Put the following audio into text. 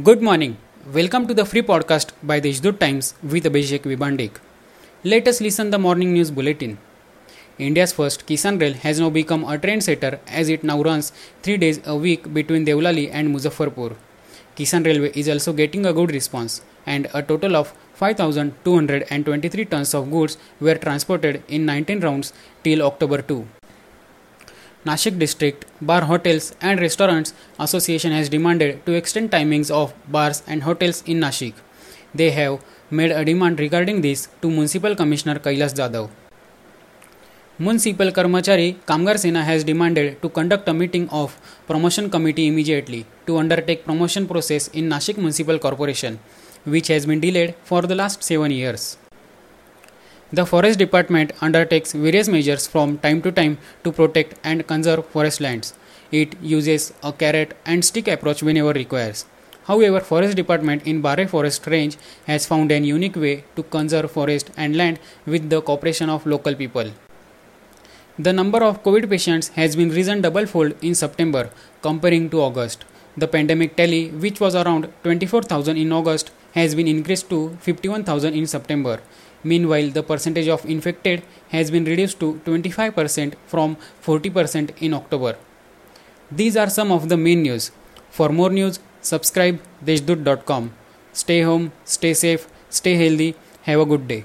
Good morning. Welcome to the free podcast by the Deshdoot Times with Abhishek Vibandik. Let us listen the morning news bulletin. India's first Kisan Rail has now become a trendsetter as it now runs 3 days a week between Devlali and Muzaffarpur. Kisan Railway is also getting a good response and a total of 5223 tons of goods were transported in 19 rounds till October 2. Nashik District Bar Hotels and Restaurants Association has demanded to extend timings of bars and hotels in Nashik. They have made a demand regarding this to Municipal Commissioner Kailas Jadhav. Municipal Karmachari Kamgar Sena has demanded to conduct a meeting of promotion committee immediately to undertake promotion process in Nashik Municipal Corporation, which has been delayed for the last 7 years. The Forest Department undertakes various measures from time to time to protect and conserve forest lands. It uses a carrot and stick approach whenever requires. However, Forest Department in Barai Forest Range has found an unique way to conserve forest and land with the cooperation of local people. The number of COVID patients has been risen double-fold in September comparing to August. The pandemic tally, which was around 24,000 in August, has been increased to 51,000 in September. Meanwhile, the percentage of infected has been reduced to 25% from 40% in October. These are some of the main news. For more news, subscribe deshdoot.com. Stay home, stay safe, stay healthy. Have a good day.